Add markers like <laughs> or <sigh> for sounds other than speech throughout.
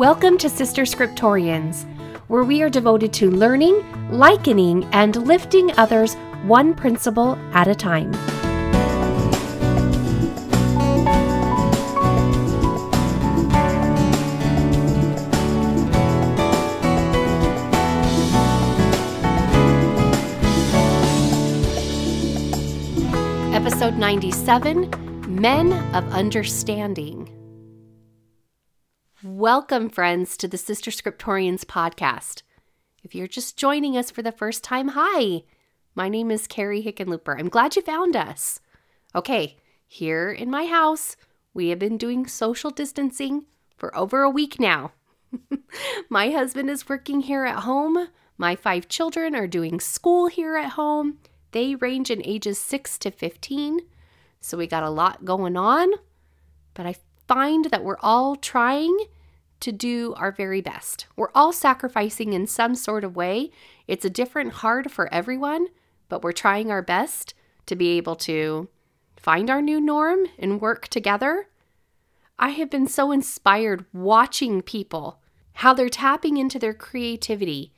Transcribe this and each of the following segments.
Welcome to Sister Scriptorians, where we are devoted to learning, likening, and lifting others one principle at a time. Episode 97 Men of Understanding. Welcome, friends, to the Sister Scriptorians podcast. If you're just joining us for the first time, hi. My name is Carrie Hickenlooper. I'm glad you found us. Okay, here in my house, we have been doing social distancing for over a week now. <laughs> my husband is working here at home. My five children are doing school here at home. They range in ages 6 to 15. So we got a lot going on. But I find that we're all trying to do our very best. We're all sacrificing in some sort of way. It's a different hard for everyone, but we're trying our best to be able to find our new norm and work together. I have been so inspired watching people, how they're tapping into their creativity,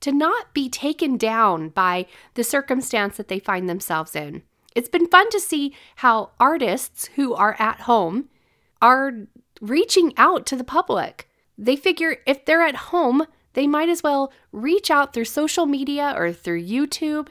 to not be taken down by the circumstance that they find themselves in. It's been fun to see how artists who are at home are reaching out to the public. They figure if they're at home, they might as well reach out through social media or through YouTube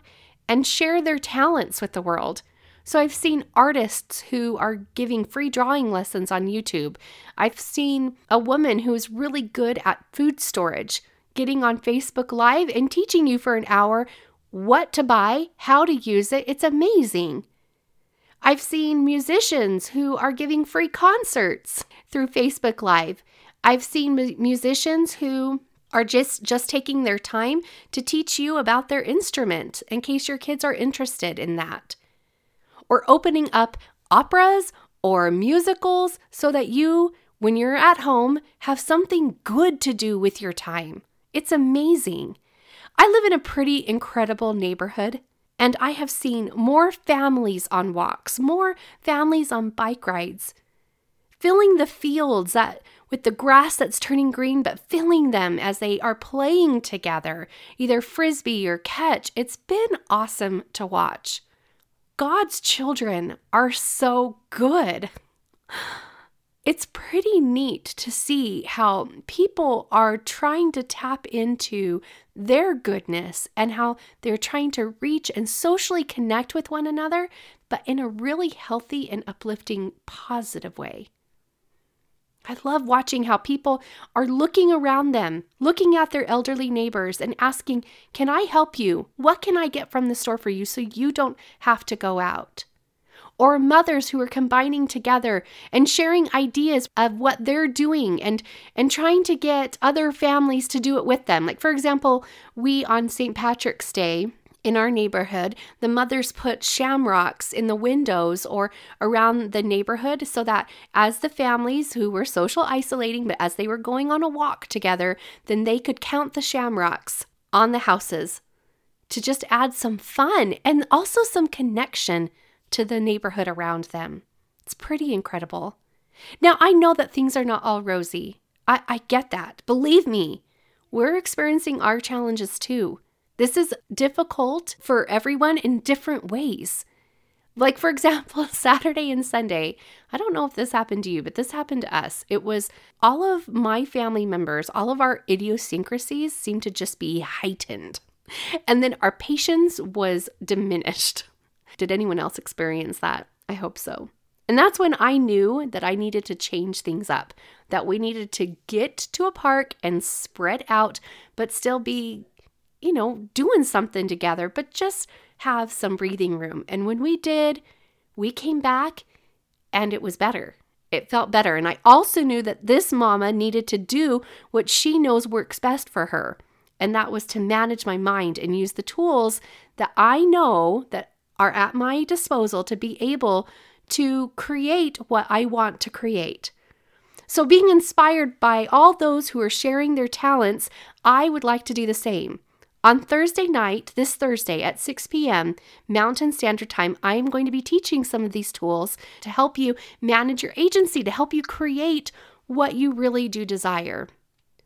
and share their talents with the world. So I've seen artists who are giving free drawing lessons on YouTube. I've seen a woman who's really good at food storage getting on Facebook Live and teaching you for an hour what to buy, how to use it. It's amazing. I've seen musicians who are giving free concerts through Facebook Live. I've seen mu- musicians who are just just taking their time to teach you about their instrument in case your kids are interested in that. Or opening up operas or musicals so that you when you're at home have something good to do with your time. It's amazing. I live in a pretty incredible neighborhood and I have seen more families on walks, more families on bike rides, filling the fields that with the grass that's turning green, but filling them as they are playing together, either frisbee or catch. It's been awesome to watch. God's children are so good. It's pretty neat to see how people are trying to tap into their goodness and how they're trying to reach and socially connect with one another, but in a really healthy and uplifting, positive way. I love watching how people are looking around them, looking at their elderly neighbors and asking, Can I help you? What can I get from the store for you so you don't have to go out? Or mothers who are combining together and sharing ideas of what they're doing and and trying to get other families to do it with them. Like for example, we on St. Patrick's Day in our neighborhood, the mothers put shamrocks in the windows or around the neighborhood so that as the families who were social isolating, but as they were going on a walk together, then they could count the shamrocks on the houses to just add some fun and also some connection to the neighborhood around them. It's pretty incredible. Now, I know that things are not all rosy. I, I get that. Believe me, we're experiencing our challenges too. This is difficult for everyone in different ways. Like, for <laughs> example, Saturday and Sunday, I don't know if this happened to you, but this happened to us. It was all of my family members, all of our idiosyncrasies seemed to just be heightened. And then our patience was diminished. <laughs> Did anyone else experience that? I hope so. And that's when I knew that I needed to change things up, that we needed to get to a park and spread out, but still be, you know, doing something together, but just have some breathing room. And when we did, we came back and it was better. It felt better. And I also knew that this mama needed to do what she knows works best for her. And that was to manage my mind and use the tools that I know that are at my disposal to be able to create what I want to create. So, being inspired by all those who are sharing their talents, I would like to do the same. On Thursday night, this Thursday at 6 p.m. Mountain Standard Time, I am going to be teaching some of these tools to help you manage your agency, to help you create what you really do desire.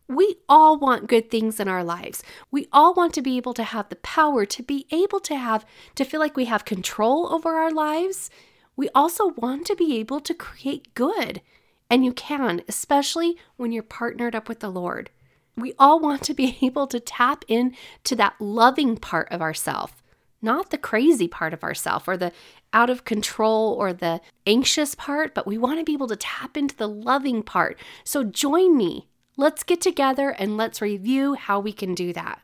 We all want good things in our lives. We all want to be able to have the power to be able to have, to feel like we have control over our lives. We also want to be able to create good. And you can, especially when you're partnered up with the Lord. We all want to be <laughs> able to tap into that loving part of ourself, not the crazy part of ourself or the out of control or the anxious part, but we want to be able to tap into the loving part. So join me Let's get together and let's review how we can do that.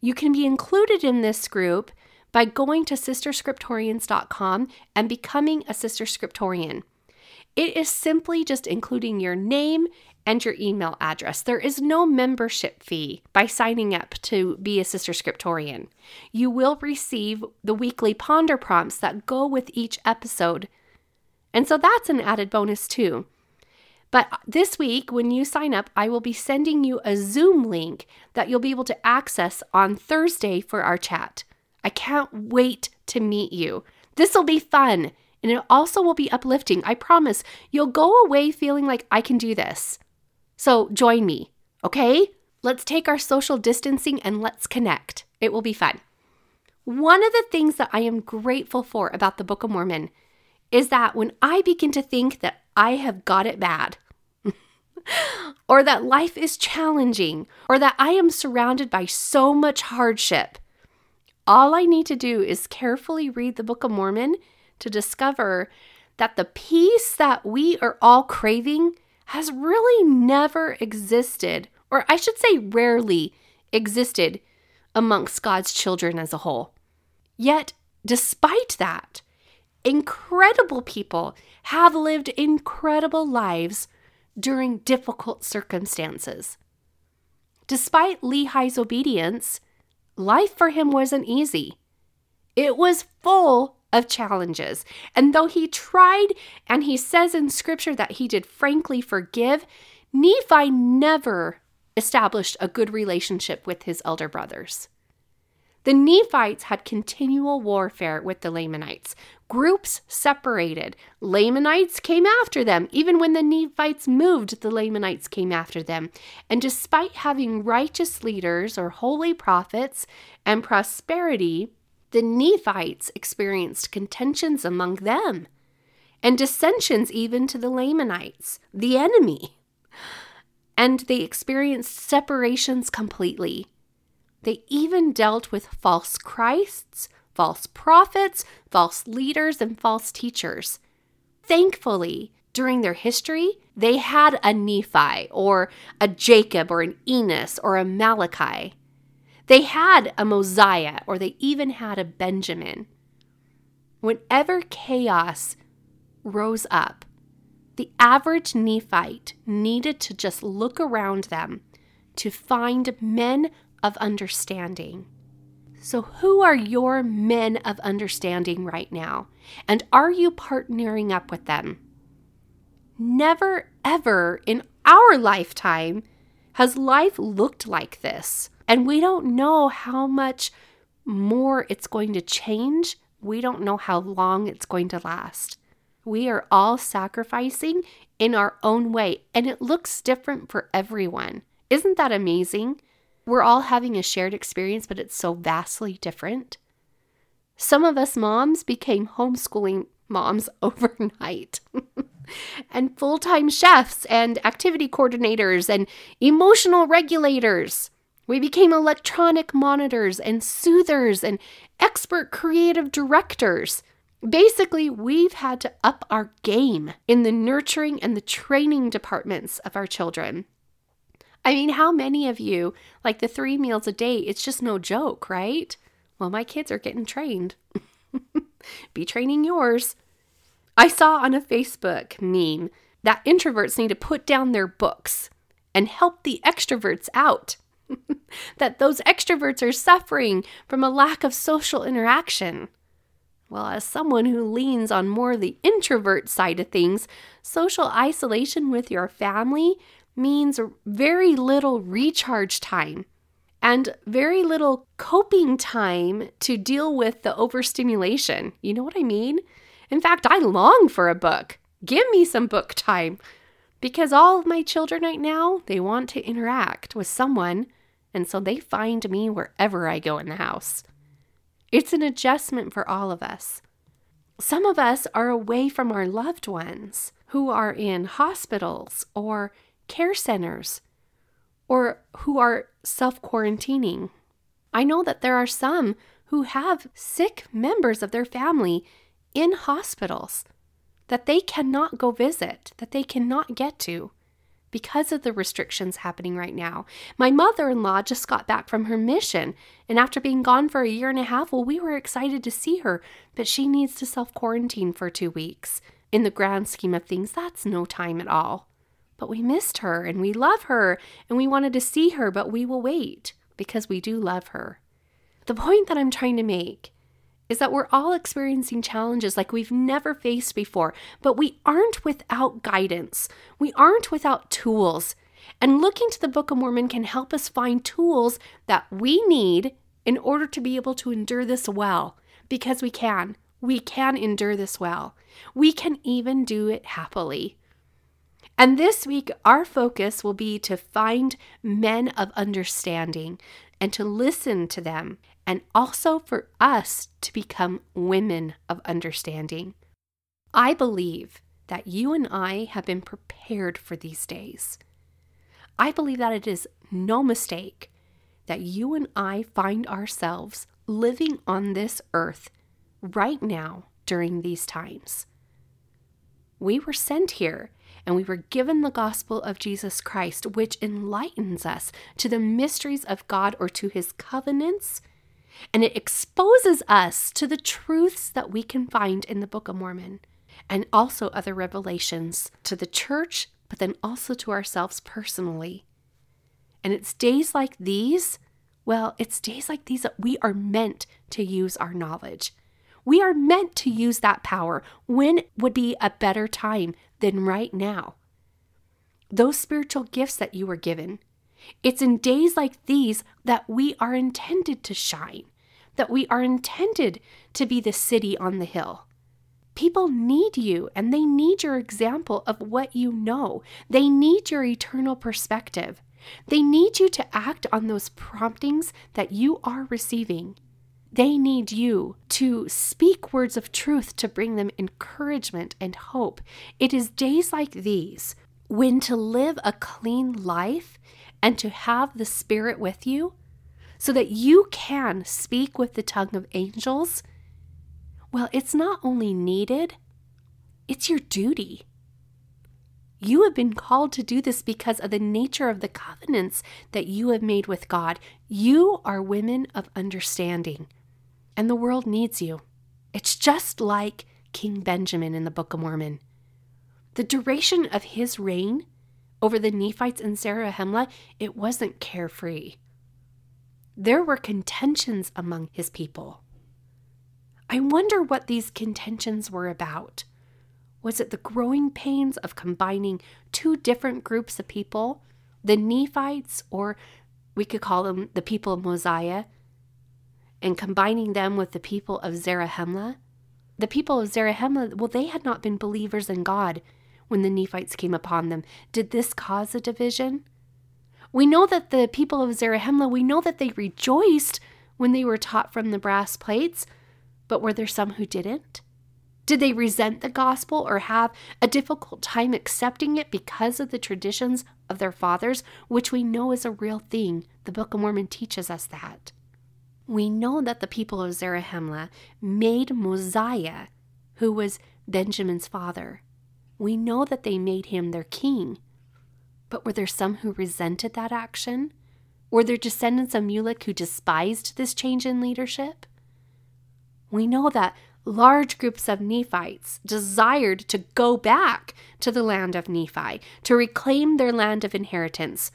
You can be included in this group by going to sisterscriptorians.com and becoming a Sister Scriptorian. It is simply just including your name and your email address. There is no membership fee by signing up to be a Sister Scriptorian. You will receive the weekly ponder prompts that go with each episode. And so that's an added bonus too. But this week, when you sign up, I will be sending you a Zoom link that you'll be able to access on Thursday for our chat. I can't wait to meet you. This will be fun and it also will be uplifting. I promise you'll go away feeling like I can do this. So join me, okay? Let's take our social distancing and let's connect. It will be fun. One of the things that I am grateful for about the Book of Mormon is that when I begin to think that I have got it bad, <laughs> or that life is challenging, or that I am surrounded by so much hardship. All I need to do is carefully read the Book of Mormon to discover that the peace that we are all craving has really never existed, or I should say, rarely existed amongst God's children as a whole. Yet, despite that, incredible people have lived incredible lives during difficult circumstances. Despite Lehi's obedience, life for him wasn't easy. It was full of challenges. And though he tried, and he says in scripture that he did frankly forgive, Nephi never established a good relationship with his elder brothers. The Nephites had continual warfare with the Lamanites. Groups separated. Lamanites came after them. Even when the Nephites moved, the Lamanites came after them. And despite having righteous leaders or holy prophets and prosperity, the Nephites experienced contentions among them and dissensions even to the Lamanites, the enemy. And they experienced separations completely. They even dealt with false Christs, false prophets, false leaders, and false teachers. Thankfully, during their history, they had a Nephi or a Jacob or an Enos or a Malachi. They had a Mosiah or they even had a Benjamin. Whenever chaos rose up, the average Nephite needed to just look around them to find men of understanding. So, who are your men of understanding right now? And are you partnering up with them? Never, ever in our lifetime has life looked like this. And we don't know how much more it's going to change. We don't know how long it's going to last. We are all sacrificing in our own way, and it looks different for everyone. Isn't that amazing? We're all having a shared experience, but it's so vastly different. Some of us moms became homeschooling moms <laughs> overnight. <laughs> and full time chefs and activity coordinators and emotional regulators. We became electronic monitors and soothers and expert creative directors. Basically, we've had to up our game in the nurturing and the training departments of our children. I mean, how many of you, like the three meals a day, it's just no joke, right? Well, my kids are getting trained. <laughs> Be training yours. I saw on a Facebook meme that introverts need to put down their books and help the extroverts out. <laughs> that those extroverts are suffering from a lack of social interaction. Well, as someone who leans on more the introvert side of things, social isolation with your family means very little recharge time and very little coping time to deal with the overstimulation. You know what I mean? In fact, I long for a book. Give me some book time Because all of my children right now, they want to interact with someone, and so they find me wherever I go in the house. It's an adjustment for all of us. Some of us are away from our loved ones who are in hospitals or care centers or who are self quarantining. I know that there are some who have sick members of their family in hospitals that they cannot go visit, that they cannot get to because of the restrictions happening right now. My mother in law just got back from her mission, and after being gone for a year and a half, well, we were excited to see her, but she needs to self quarantine for two weeks. In the grand scheme of things, that's no time at all. But we missed her and we love her and we wanted to see her, but we will wait because we do love her. The point that I'm trying to make is that we're all experiencing challenges like we've never faced before, but we aren't without guidance. We aren't without tools. And looking to the Book of Mormon can help us find tools that we need in order to be able to endure this well, because we can. We can endure this well. We can even do it happily. And this week, our focus will be to find men of understanding and to listen to them, and also for us to become women of understanding. I believe that you and I have been prepared for these days. I believe that it is no mistake that you and I find ourselves living on this earth right now during these times. We were sent here and we were given the gospel of Jesus Christ, which enlightens us to the mysteries of God or to his covenants, and it exposes us to the truths that we can find in the Book of Mormon and also other revelations to the church, but then also to ourselves personally. And it's days like these, well, it's days like these that we are meant to use our knowledge. We are meant to use that power. When would be a better time than right now? Those spiritual gifts that you were given. It's in days like these that we are intended to shine, that we are intended to be the city on the hill. People need you and they need your example of what you know. They need your eternal perspective. They need you to act on those promptings that you are receiving. They need you to speak words of truth to bring them encouragement and hope. It is days like these when to live a clean life and to have the Spirit with you so that you can speak with the tongue of angels. Well, it's not only needed, it's your duty. You have been called to do this because of the nature of the covenants that you have made with God. You are women of understanding and the world needs you. It's just like King Benjamin in the Book of Mormon. The duration of his reign over the Nephites and Zarahemla, it wasn't carefree. There were contentions among his people. I wonder what these contentions were about. Was it the growing pains of combining two different groups of people, the Nephites, or we could call them the people of Mosiah, and combining them with the people of Zarahemla, the people of Zarahemla, well, they had not been believers in God when the Nephites came upon them. Did this cause a division? We know that the people of Zarahemla, we know that they rejoiced when they were taught from the brass plates, but were there some who didn't? Did they resent the gospel or have a difficult time accepting it because of the traditions of their fathers, which we know is a real thing? The Book of Mormon teaches us that we know that the people of Zarahemla made Mosiah, who was Benjamin's father. We know that they made him their king. But were there some who resented that action? Were there descendants of Mulek who despised this change in leadership? We know that large groups of Nephites desired to go back to the land of Nephi, to reclaim their land of inheritance.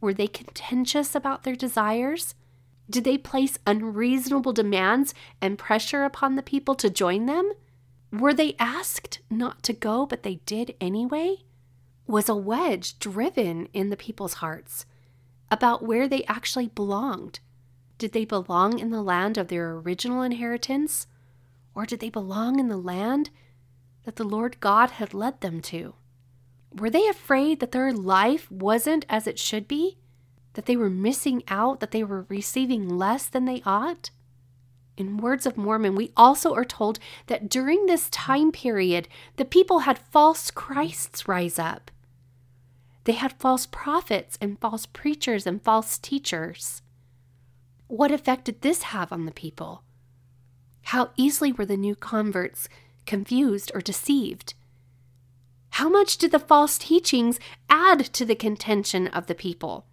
Were they contentious about their desires? Did they place unreasonable demands and pressure upon the people to join them? Were they asked not to go, but they did anyway? Was a wedge driven in the people's hearts about where they actually belonged? Did they belong in the land of their original inheritance? Or did they belong in the land that the Lord God had led them to? Were they afraid that their life wasn't as it should be? That they were missing out, that they were receiving less than they ought? In Words of Mormon, we also are told that during this time period, the people had false Christs rise up. They had false prophets and false preachers and false teachers. What effect did this have on the people? How easily were the new converts confused or deceived? How much did the false teachings add to the contention of the people?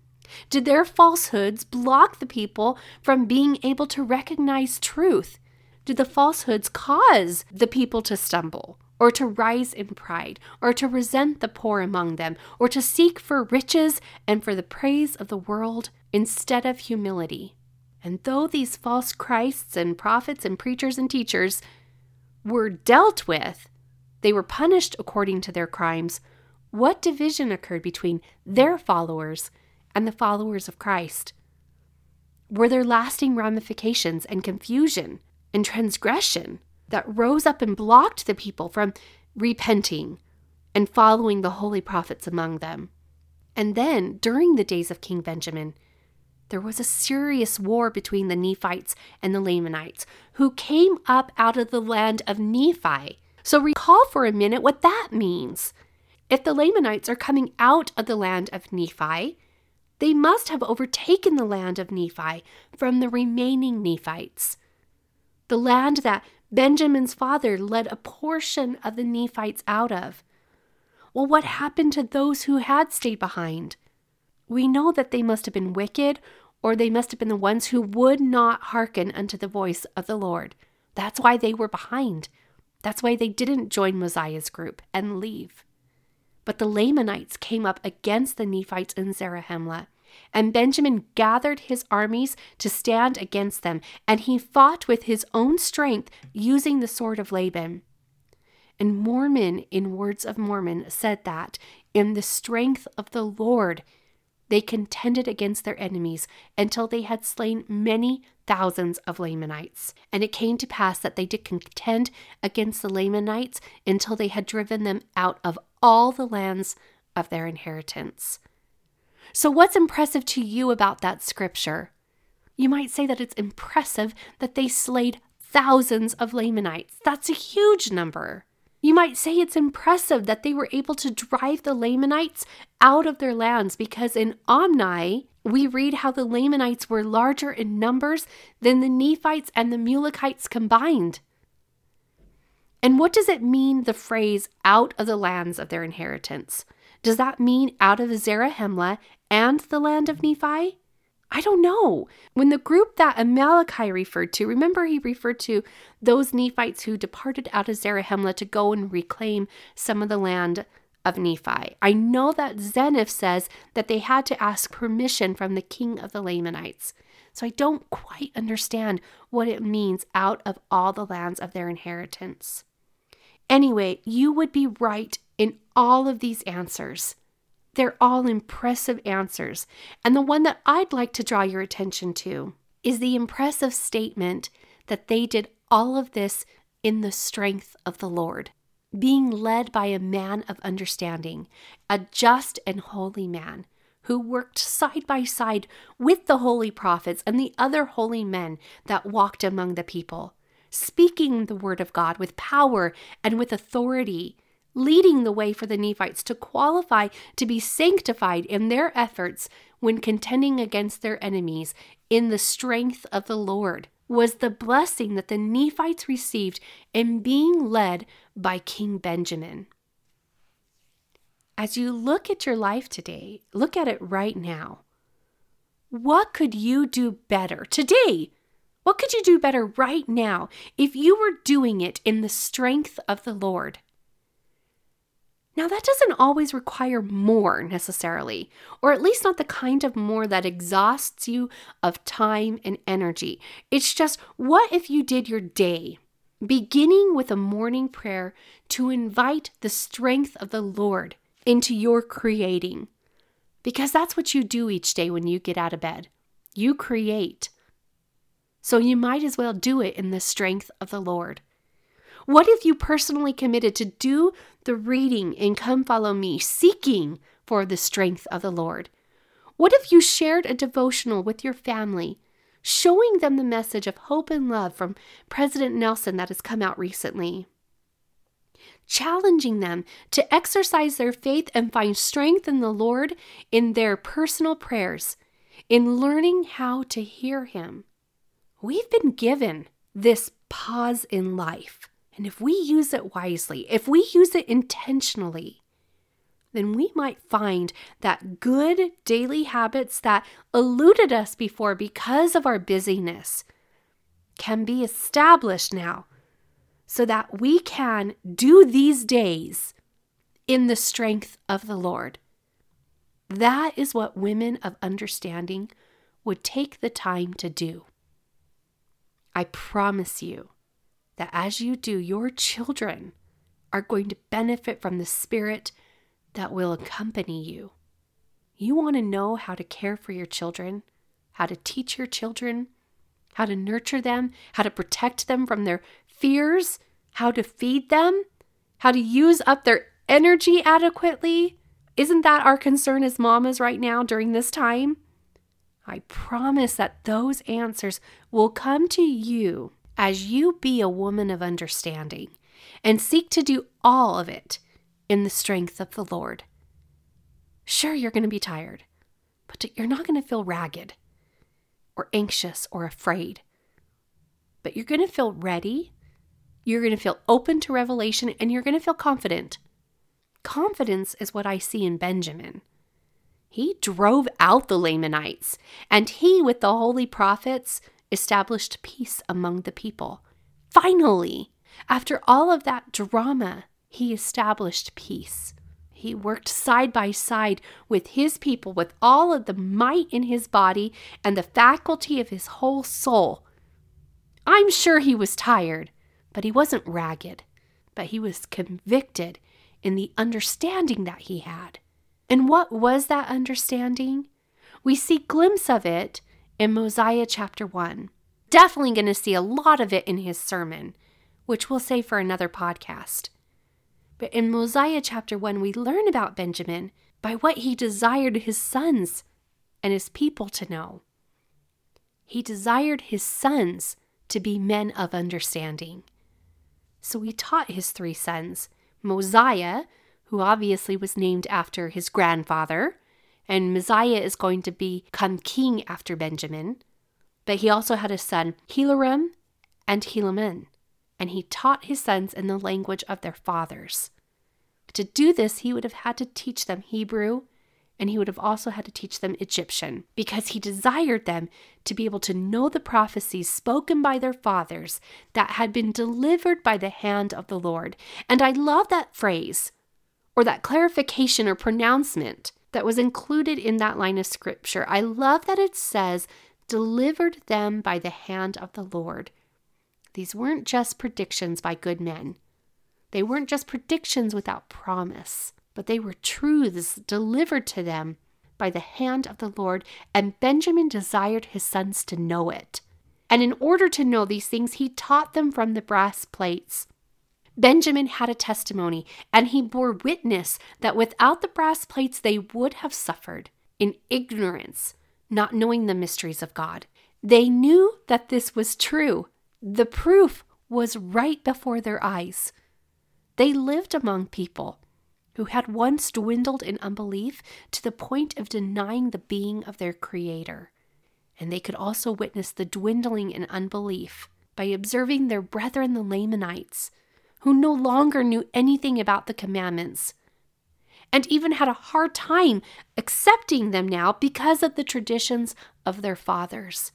Did their falsehoods block the people from being able to recognize truth? Did the falsehoods cause the people to stumble, or to rise in pride, or to resent the poor among them, or to seek for riches and for the praise of the world instead of humility? And though these false Christs and prophets and preachers and teachers were dealt with, they were punished according to their crimes, what division occurred between their followers and the followers of Christ? Were there lasting ramifications and confusion and transgression that rose up and blocked the people from repenting and following the holy prophets among them? And then, during the days of King Benjamin, there was a serious war between the Nephites and the Lamanites, who came up out of the land of Nephi. So, recall for a minute what that means. If the Lamanites are coming out of the land of Nephi, they must have overtaken the land of Nephi from the remaining Nephites. The land that Benjamin's father led a portion of the Nephites out of. Well, what happened to those who had stayed behind? We know that they must have been wicked, or they must have been the ones who would not hearken unto the voice of the Lord. That's why they were behind. That's why they didn't join Mosiah's group and leave. But the Lamanites came up against the Nephites in Zarahemla, and Benjamin gathered his armies to stand against them, and he fought with his own strength using the sword of Laban. And Mormon, in Words of Mormon, said that in the strength of the Lord, they contended against their enemies until they had slain many thousands of Lamanites. And it came to pass that they did contend against the Lamanites until they had driven them out of all the lands of their inheritance. So, what's impressive to you about that scripture? You might say that it's impressive that they slayed thousands of Lamanites. That's a huge number. You might say it's impressive that they were able to drive the Lamanites out of their lands because in Omni, we read how the Lamanites were larger in numbers than the Nephites and the Mulekites combined. And what does it mean, the phrase out of the lands of their inheritance? Does that mean out of Zarahemla and the land of Nephi? I don't know. When the group that Amaleki referred to, remember he referred to those Nephites who departed out of Zarahemla to go and reclaim some of the land of Nephi. I know that Zeniff says that they had to ask permission from the king of the Lamanites. So I don't quite understand what it means out of all the lands of their inheritance. Anyway, you would be right in all of these answers. They're all impressive answers. And the one that I'd like to draw your attention to is the impressive statement that they did all of this in the strength of the Lord, being led by a man of understanding, a just and holy man who worked side by side with the holy prophets and the other holy men that walked among the people, speaking the word of God with power and with authority leading the way for the Nephites to qualify to be sanctified in their efforts when contending against their enemies in the strength of the Lord was the blessing that the Nephites received in being led by King Benjamin. As you look at your life today, look at it right now. What could you do better today? What could you do better right now if you were doing it in the strength of the Lord? Now, that doesn't always require more necessarily, or at least not the kind of more that exhausts you of time and energy. It's just what if you did your day, beginning with a morning prayer to invite the strength of the Lord into your creating? Because that's what you do each day when you get out of bed. You create. So you might as well do it in the strength of the Lord. What if you personally committed to do the reading and come follow me, seeking for the strength of the Lord? What if you shared a devotional with your family, showing them the message of hope and love from President Nelson that has come out recently? Challenging them to exercise their faith and find strength in the Lord in their personal prayers, in learning how to hear Him. We've been given this pause in life. And if we use it wisely, if we use it intentionally, then we might find that good daily habits that eluded us before because of our busyness can be established now so that we can do these days in the strength of the Lord. That is what women of understanding would take the time to do. I promise you that as you do, your children are going to benefit from the spirit that will accompany you. You want to know how to care for your children, how to teach your children, how to nurture them, how to protect them from their fears, how to feed them, how to use up their energy adequately. Isn't that our concern as mamas right now during this time? I promise that those answers will come to you as you be a woman of understanding and seek to do all of it in the strength of the Lord. Sure, you're going to be tired, but you're not going to feel ragged or anxious or afraid. But you're going to feel ready, you're going to feel open to revelation, and you're going to feel confident. Confidence is what I see in Benjamin. He drove out the Lamanites, and he, with the holy prophets, established peace among the people. Finally, after all of that drama, he established peace. He worked side by side with his people with all of the might in his body and the faculty of his whole soul. I'm sure he was tired, but he wasn't ragged, but he was convicted in the understanding that he had. And what was that understanding? We see glimpse of it in Mosiah chapter 1. Definitely going to see a lot of it in his sermon, which we'll save for another podcast. But in Mosiah chapter 1, we learn about Benjamin by what he desired his sons and his people to know. He desired his sons to be men of understanding. So he taught his three sons Mosiah, who obviously was named after his grandfather, and Mosiah is going to become king after Benjamin. But he also had a son, Helorum and Helaman, and he taught his sons in the language of their fathers. To do this, he would have had to teach them Hebrew, and he would have also had to teach them Egyptian, because he desired them to be able to know the prophecies spoken by their fathers that had been delivered by the hand of the Lord. And I love that phrase or that clarification or pronouncement that was included in that line of scripture. I love that it says, delivered them by the hand of the Lord. These weren't just predictions by good men. They weren't just predictions without promise, but they were truths delivered to them by the hand of the Lord, and Benjamin desired his sons to know it. And in order to know these things, he taught them from the brass plates. Benjamin had a testimony, and he bore witness that without the brass plates they would have suffered in ignorance, not knowing the mysteries of God. They knew that this was true. The proof was right before their eyes. They lived among people who had once dwindled in unbelief to the point of denying the being of their Creator. And they could also witness the dwindling in unbelief by observing their brethren, the Lamanites, who no longer knew anything about the commandments and even had a hard time accepting them now because of the traditions of their fathers.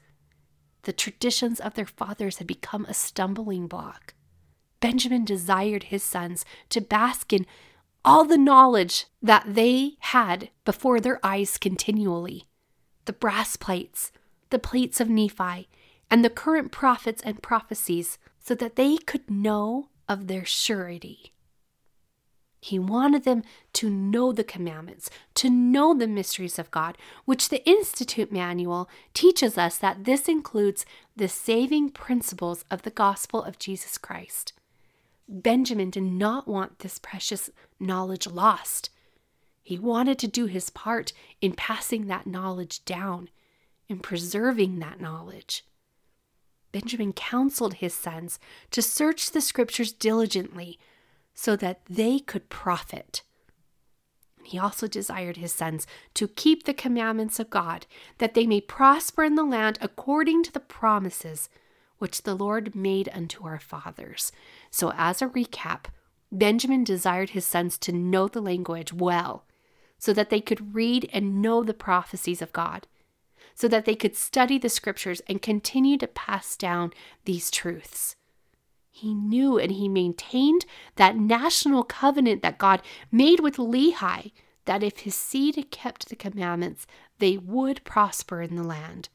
The traditions of their fathers had become a stumbling block. Benjamin desired his sons to bask in all the knowledge that they had before their eyes continually the brass plates, the plates of Nephi, and the current prophets and prophecies, so that they could know of their surety. He wanted them to know the commandments, to know the mysteries of God, which the Institute Manual teaches us that this includes the saving principles of the gospel of Jesus Christ. Benjamin did not want this precious knowledge lost. He wanted to do his part in passing that knowledge down, in preserving that knowledge. Benjamin counseled his sons to search the scriptures diligently so that they could profit. He also desired his sons to keep the commandments of God, that they may prosper in the land according to the promises which the Lord made unto our fathers. So, as a recap, Benjamin desired his sons to know the language well, so that they could read and know the prophecies of God, so that they could study the scriptures and continue to pass down these truths. He knew and he maintained that national covenant that God made with Lehi that if his seed kept the commandments, they would prosper in the land.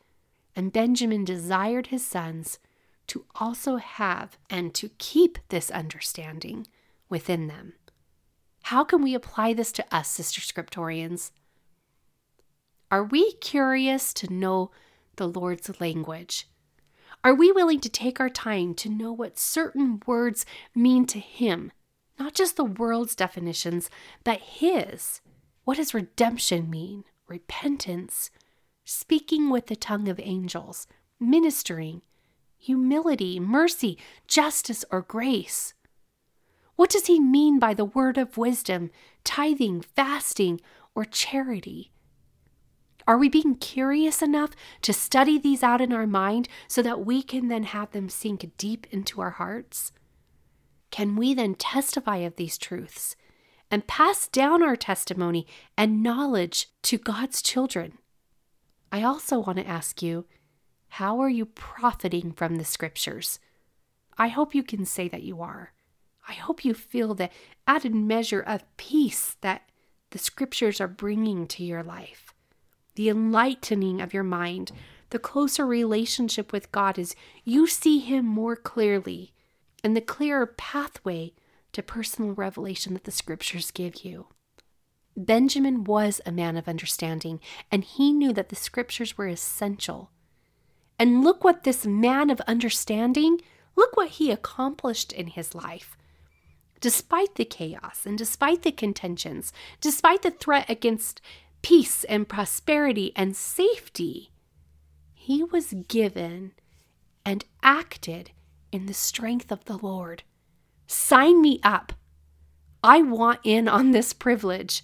And Benjamin desired his sons to also have and to keep this understanding within them. How can we apply this to us, Sister Scriptorians? Are we curious to know the Lord's language? Are we willing to take our time to know what certain words mean to Him? Not just the world's definitions, but His. What does redemption mean? Repentance, speaking with the tongue of angels, ministering, humility, mercy, justice, or grace? What does he mean by the word of wisdom, tithing, fasting, or charity? Are we being curious enough to study these out in our mind so that we can then have them sink deep into our hearts? Can we then testify of these truths and pass down our testimony and knowledge to God's children? I also want to ask you how are you profiting from the scriptures? I hope you can say that you are. I hope you feel the added measure of peace that the scriptures are bringing to your life, the enlightening of your mind, the closer relationship with God is you see Him more clearly, and the clearer pathway to personal revelation that the scriptures give you. Benjamin was a man of understanding, and he knew that the scriptures were essential and look what this man of understanding, look what he accomplished in his life. Despite the chaos and despite the contentions, despite the threat against peace and prosperity and safety, he was given and acted in the strength of the Lord. Sign me up. I want in on this privilege.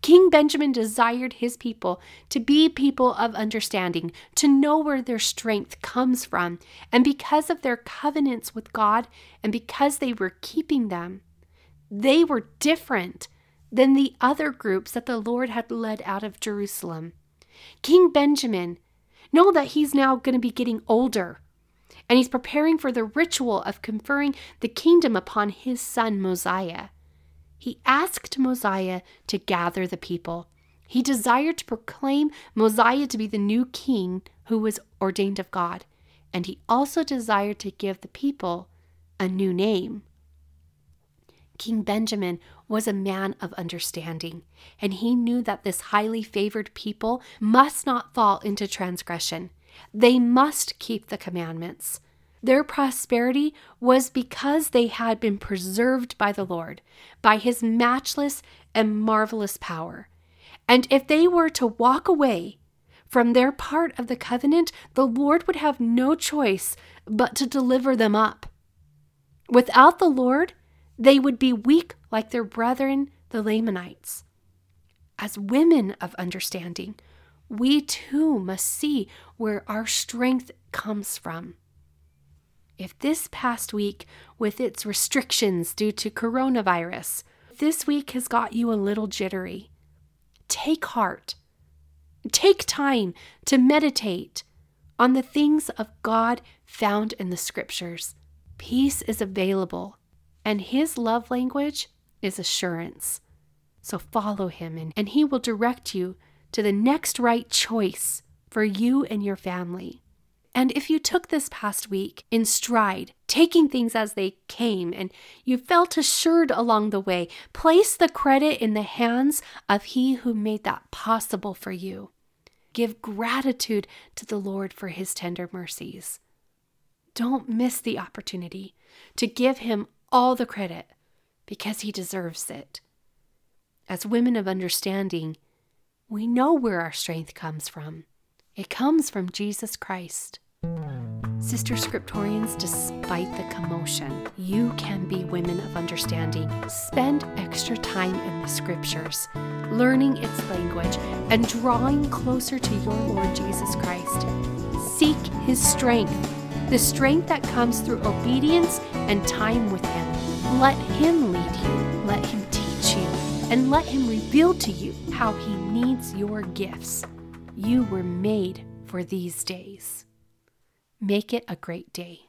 King Benjamin desired his people to be people of understanding, to know where their strength comes from, and because of their covenants with God and because they were keeping them, they were different than the other groups that the Lord had led out of Jerusalem. King Benjamin, know that he's now going to be getting older and he's preparing for the ritual of conferring the kingdom upon his son Mosiah. He asked Mosiah to gather the people. He desired to proclaim Mosiah to be the new king who was ordained of God, and he also desired to give the people a new name. King Benjamin was a man of understanding, and he knew that this highly favored people must not fall into transgression. They must keep the commandments. Their prosperity was because they had been preserved by the Lord, by his matchless and marvelous power. And if they were to walk away from their part of the covenant, the Lord would have no choice but to deliver them up. Without the Lord, they would be weak like their brethren, the Lamanites. As women of understanding, we too must see where our strength comes from. If this past week, with its restrictions due to coronavirus, this week has got you a little jittery, take heart. Take time to meditate on the things of God found in the scriptures. Peace is available, and His love language is assurance. So follow Him, and, and He will direct you to the next right choice for you and your family. And if you took this past week in stride, taking things as they came, and you felt assured along the way, place the credit in the hands of He who made that possible for you. Give gratitude to the Lord for His tender mercies. Don't miss the opportunity to give Him all the credit because he deserves it. As women of understanding, we know where our strength comes from. It comes from Jesus Christ. Sister Scriptorians, despite the commotion, you can be women of understanding. Spend extra time in the scriptures, learning its language, and drawing closer to your Lord Jesus Christ. Seek his strength, the strength that comes through obedience and time with him. Let him lead you, let him teach you, and let him reveal to you how he needs your gifts. You were made for these days. Make it a great day.